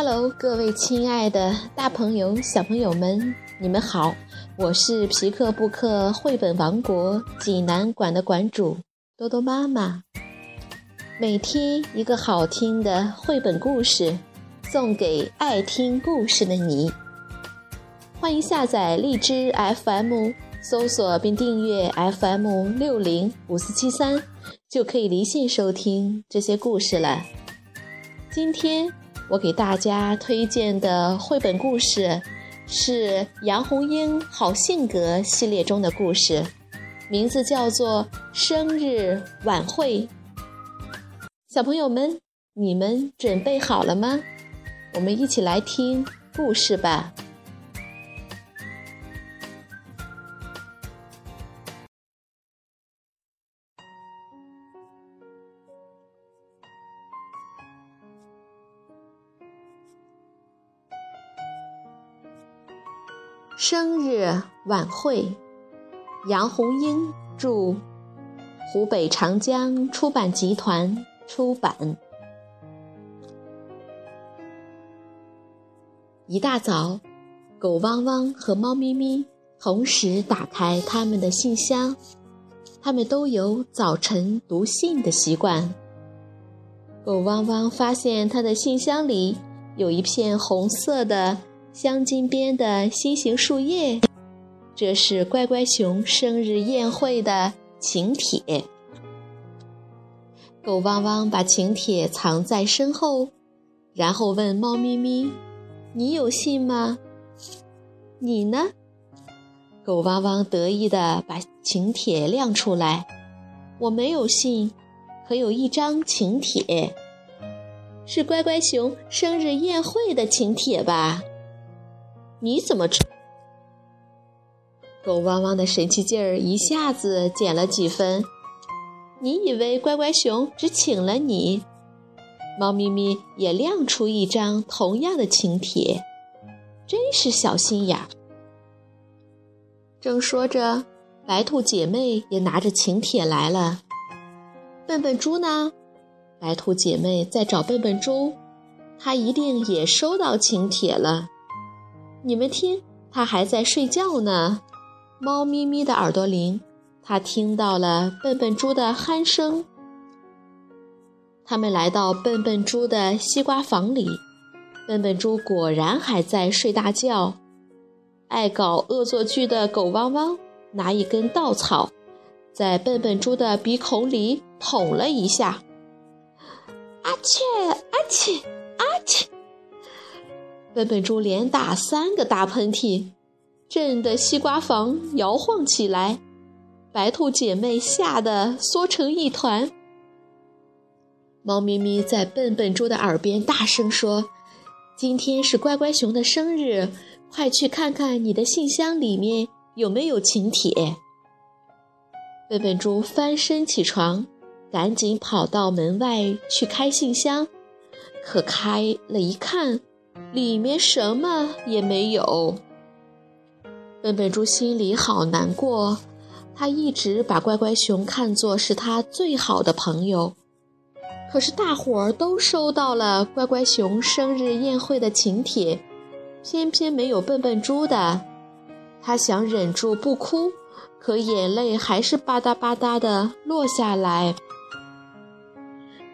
Hello，各位亲爱的大朋友、小朋友们，你们好！我是皮克布克绘本王国济南馆的馆主多多妈妈。每天一个好听的绘本故事，送给爱听故事的你。欢迎下载荔枝 FM，搜索并订阅 FM 六零五四七三，就可以离线收听这些故事了。今天。我给大家推荐的绘本故事是杨红樱好性格系列中的故事，名字叫做《生日晚会》。小朋友们，你们准备好了吗？我们一起来听故事吧。生日晚会，杨红樱著，湖北长江出版集团出版。一大早，狗汪汪和猫咪咪同时打开他们的信箱，他们都有早晨读信的习惯。狗汪汪发现他的信箱里有一片红色的。镶金边的心形树叶，这是乖乖熊生日宴会的请帖。狗汪汪把请帖藏在身后，然后问猫咪咪：“你有信吗？你呢？”狗汪汪得意地把请帖亮出来：“我没有信，可有一张请帖，是乖乖熊生日宴会的请帖吧？”你怎么吃？狗汪汪的神气劲儿一下子减了几分。你以为乖乖熊只请了你？猫咪咪也亮出一张同样的请帖，真是小心眼。正说着，白兔姐妹也拿着请帖来了。笨笨猪呢？白兔姐妹在找笨笨猪，它一定也收到请帖了。你们听，它还在睡觉呢。猫咪咪的耳朵灵，它听到了笨笨猪的鼾声。他们来到笨笨猪的西瓜房里，笨笨猪果然还在睡大觉。爱搞恶作剧的狗汪汪拿一根稻草，在笨笨猪的鼻孔里捅了一下。阿切，阿切，阿切。笨笨猪连打三个大喷嚏，震得西瓜房摇晃起来。白兔姐妹吓得缩成一团。猫咪咪在笨笨猪的耳边大声说：“今天是乖乖熊的生日，快去看看你的信箱里面有没有请帖。”笨笨猪翻身起床，赶紧跑到门外去开信箱，可开了一看。里面什么也没有。笨笨猪心里好难过，他一直把乖乖熊看作是他最好的朋友。可是大伙儿都收到了乖乖熊生日宴会的请帖，偏偏没有笨笨猪的。他想忍住不哭，可眼泪还是吧嗒吧嗒的落下来。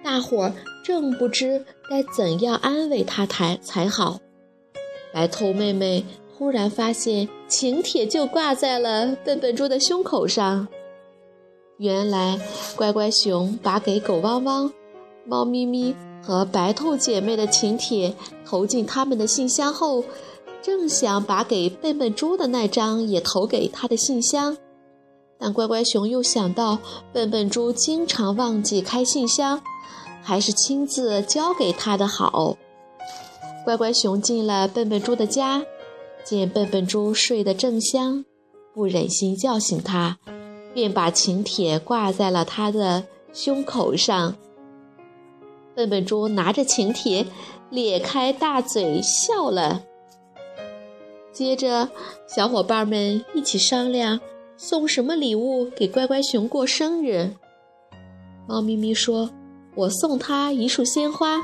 大伙儿正不知该怎样安慰他才才好，白兔妹妹突然发现请帖就挂在了笨笨猪的胸口上。原来乖乖熊把给狗汪汪、猫咪咪和白兔姐妹的请帖投进他们的信箱后，正想把给笨笨猪的那张也投给他的信箱，但乖乖熊又想到笨笨猪经常忘记开信箱。还是亲自交给他的好。乖乖熊进了笨笨猪的家，见笨笨猪睡得正香，不忍心叫醒他，便把请帖挂在了他的胸口上。笨笨猪拿着请帖，咧开大嘴笑了。接着，小伙伴们一起商量送什么礼物给乖乖熊过生日。猫咪咪说。我送他一束鲜花。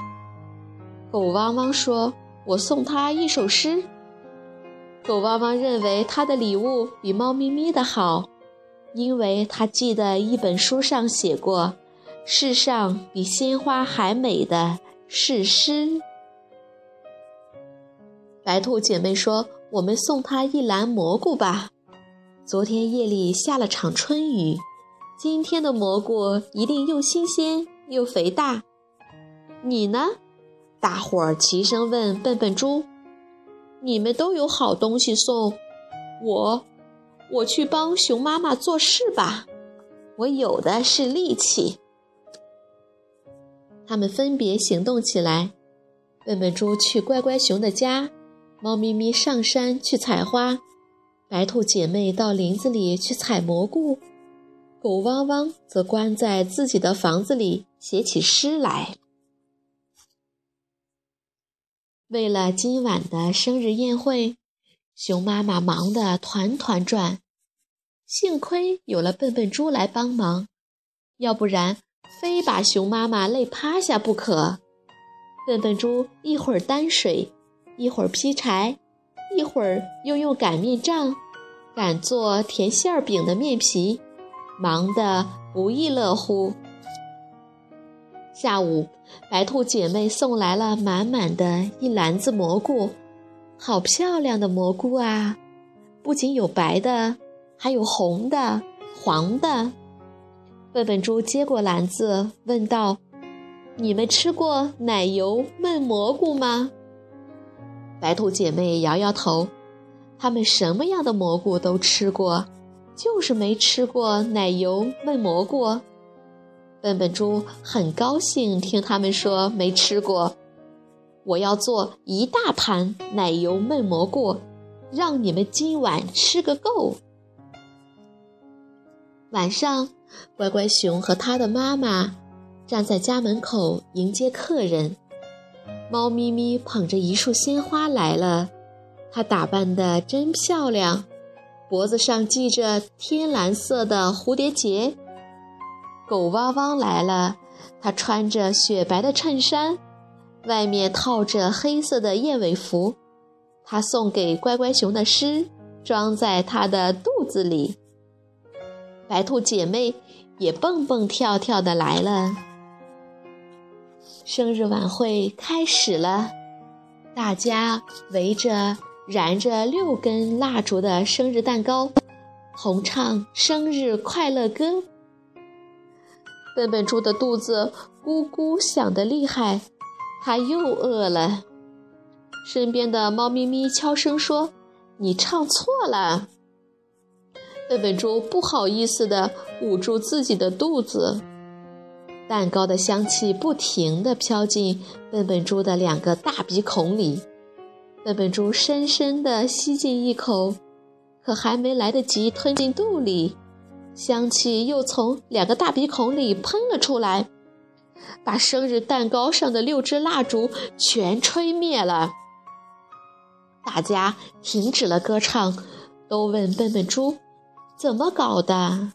狗汪汪说：“我送他一首诗。狗汪汪认为他的礼物比猫咪咪的好，因为他记得一本书上写过：“世上比鲜花还美的是诗。”白兔姐妹说：“我们送他一篮蘑菇吧。昨天夜里下了场春雨，今天的蘑菇一定又新鲜又肥大。你呢？”大伙儿齐声问笨笨猪：“你们都有好东西送，我，我去帮熊妈妈做事吧。我有的是力气。”他们分别行动起来。笨笨猪去乖乖熊的家，猫咪咪上山去采花，白兔姐妹到林子里去采蘑菇，狗汪汪则关在自己的房子里写起诗来。为了今晚的生日宴会，熊妈妈忙得团团转。幸亏有了笨笨猪来帮忙，要不然非把熊妈妈累趴下不可。笨笨猪一会儿担水，一会儿劈柴，一会儿又用擀面杖擀做甜馅饼的面皮，忙得不亦乐乎。下午，白兔姐妹送来了满满的一篮子蘑菇，好漂亮的蘑菇啊！不仅有白的，还有红的、黄的。笨笨猪接过篮子，问道：“你们吃过奶油焖蘑菇吗？”白兔姐妹摇摇头，他们什么样的蘑菇都吃过，就是没吃过奶油焖蘑菇。笨笨猪很高兴听他们说没吃过，我要做一大盘奶油焖蘑菇，让你们今晚吃个够。晚上，乖乖熊和他的妈妈站在家门口迎接客人。猫咪咪捧着一束鲜花来了，它打扮的真漂亮，脖子上系着天蓝色的蝴蝶结。狗汪汪来了，它穿着雪白的衬衫，外面套着黑色的燕尾服。它送给乖乖熊的诗装在它的肚子里。白兔姐妹也蹦蹦跳跳的来了。生日晚会开始了，大家围着燃着六根蜡烛的生日蛋糕，同唱生日快乐歌。笨笨猪的肚子咕咕响得厉害，它又饿了。身边的猫咪咪悄声说：“你唱错了。”笨笨猪不好意思地捂住自己的肚子。蛋糕的香气不停地飘进笨笨猪的两个大鼻孔里，笨笨猪深深地吸进一口，可还没来得及吞进肚里。香气又从两个大鼻孔里喷了出来，把生日蛋糕上的六支蜡烛全吹灭了。大家停止了歌唱，都问笨笨猪：“怎么搞的？”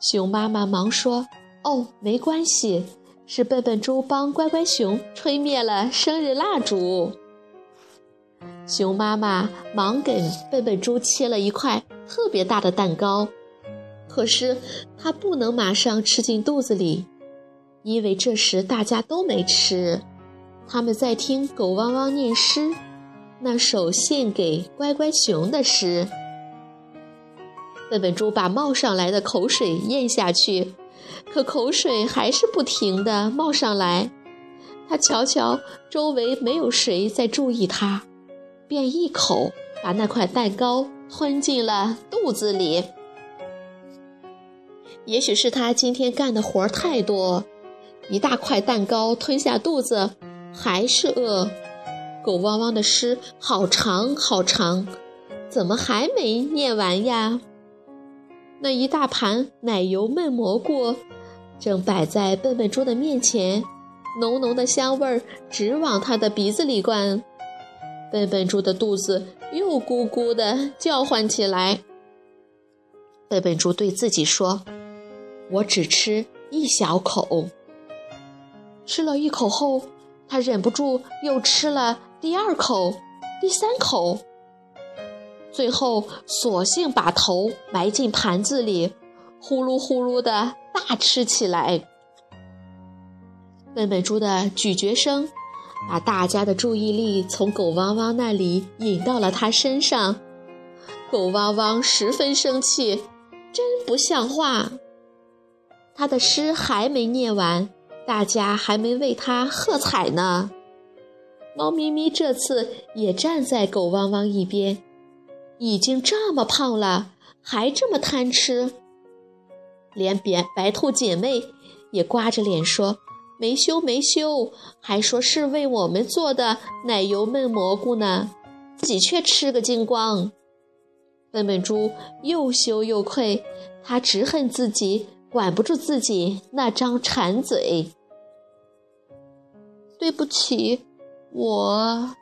熊妈妈忙说：“哦，没关系，是笨笨猪帮乖乖熊吹灭了生日蜡烛。”熊妈妈忙给笨笨猪切了一块特别大的蛋糕。可是它不能马上吃进肚子里，因为这时大家都没吃，他们在听狗汪汪念诗，那首献给乖乖熊的诗。笨笨猪把冒上来的口水咽下去，可口水还是不停地冒上来。他瞧瞧周围没有谁在注意他，便一口把那块蛋糕吞进了肚子里。也许是他今天干的活儿太多，一大块蛋糕吞下肚子，还是饿。狗汪汪的诗好长好长，怎么还没念完呀？那一大盘奶油焖蘑菇正摆在笨笨猪的面前，浓浓的香味儿直往他的鼻子里灌。笨笨猪的肚子又咕咕地叫唤起来。笨笨猪对自己说。我只吃一小口，吃了一口后，他忍不住又吃了第二口，第三口，最后索性把头埋进盘子里，呼噜呼噜的大吃起来。笨笨猪的咀嚼声，把大家的注意力从狗汪汪那里引到了他身上。狗汪汪十分生气，真不像话。他的诗还没念完，大家还没为他喝彩呢。猫咪咪这次也站在狗汪汪一边，已经这么胖了，还这么贪吃。连白白兔姐妹也刮着脸说：“没羞没羞，还说是为我们做的奶油焖蘑菇呢，自己却吃个精光。”笨笨猪又羞又愧，他只恨自己管不住自己那张馋嘴。对不起。我，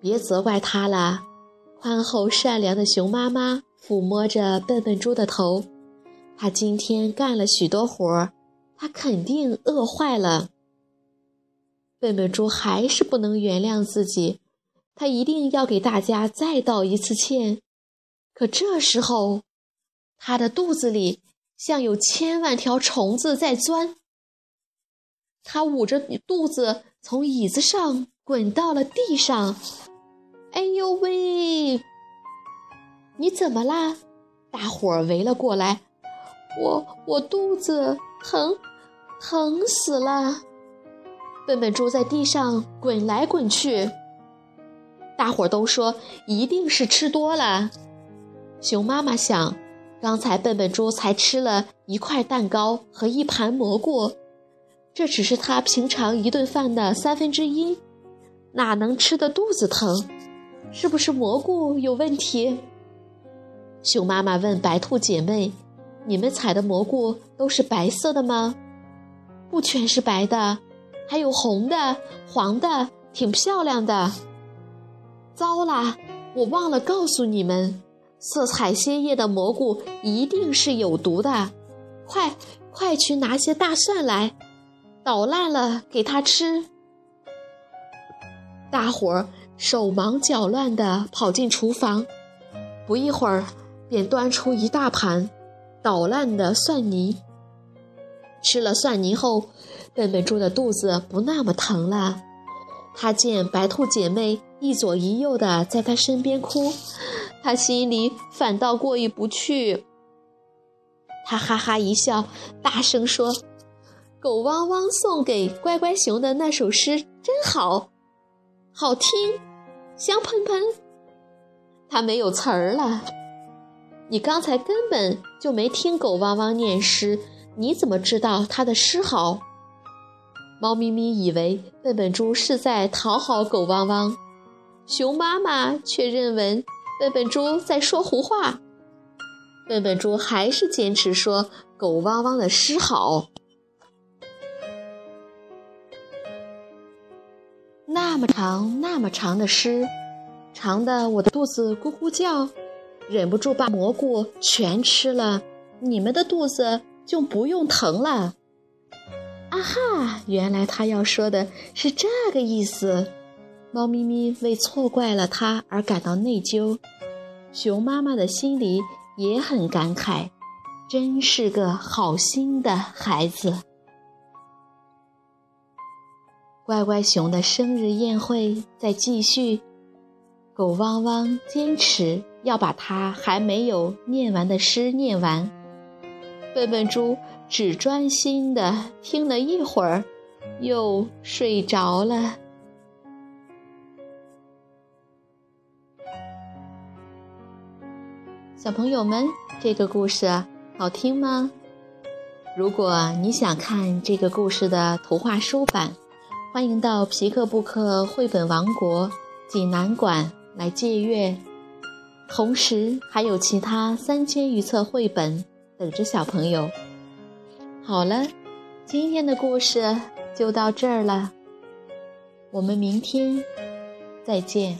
别责怪他了。宽厚善良的熊妈妈抚摸着笨笨猪的头，他今天干了许多活儿，他肯定饿坏了。笨笨猪还是不能原谅自己，他一定要给大家再道一次歉。可这时候，他的肚子里像有千万条虫子在钻。他捂着肚子。从椅子上滚到了地上，哎呦喂！你怎么啦？大伙儿围了过来。我我肚子疼，疼死了！笨笨猪在地上滚来滚去。大伙儿都说一定是吃多了。熊妈妈想，刚才笨笨猪才吃了一块蛋糕和一盘蘑菇。这只是他平常一顿饭的三分之一，哪能吃的肚子疼？是不是蘑菇有问题？熊妈妈问白兔姐妹：“你们采的蘑菇都是白色的吗？”“不全是白的，还有红的、黄的，挺漂亮的。”糟啦，我忘了告诉你们，色彩鲜艳的蘑菇一定是有毒的。快，快去拿些大蒜来！捣烂了给它吃。大伙儿手忙脚乱地跑进厨房，不一会儿便端出一大盘捣烂的蒜泥。吃了蒜泥后，笨笨猪的肚子不那么疼了。他见白兔姐妹一左一右的在他身边哭，他心里反倒过意不去。他哈哈一笑，大声说。狗汪汪送给乖乖熊的那首诗真好，好听，香喷喷。它没有词儿了。你刚才根本就没听狗汪汪念诗，你怎么知道它的诗好？猫咪咪以为笨笨猪是在讨好狗汪汪，熊妈妈却认为笨笨猪在说胡话。笨笨猪还是坚持说狗汪汪的诗好。那么长那么长的诗，长的我的肚子咕咕叫，忍不住把蘑菇全吃了，你们的肚子就不用疼了。啊哈，原来他要说的是这个意思。猫咪咪为错怪了他而感到内疚，熊妈妈的心里也很感慨，真是个好心的孩子。乖乖熊的生日宴会在继续，狗汪汪坚持要把他还没有念完的诗念完。笨笨猪只专心的听了一会儿，又睡着了。小朋友们，这个故事好听吗？如果你想看这个故事的图画书版，欢迎到皮克布克绘本王国济南馆来借阅，同时还有其他三千余册绘本等着小朋友。好了，今天的故事就到这儿了，我们明天再见。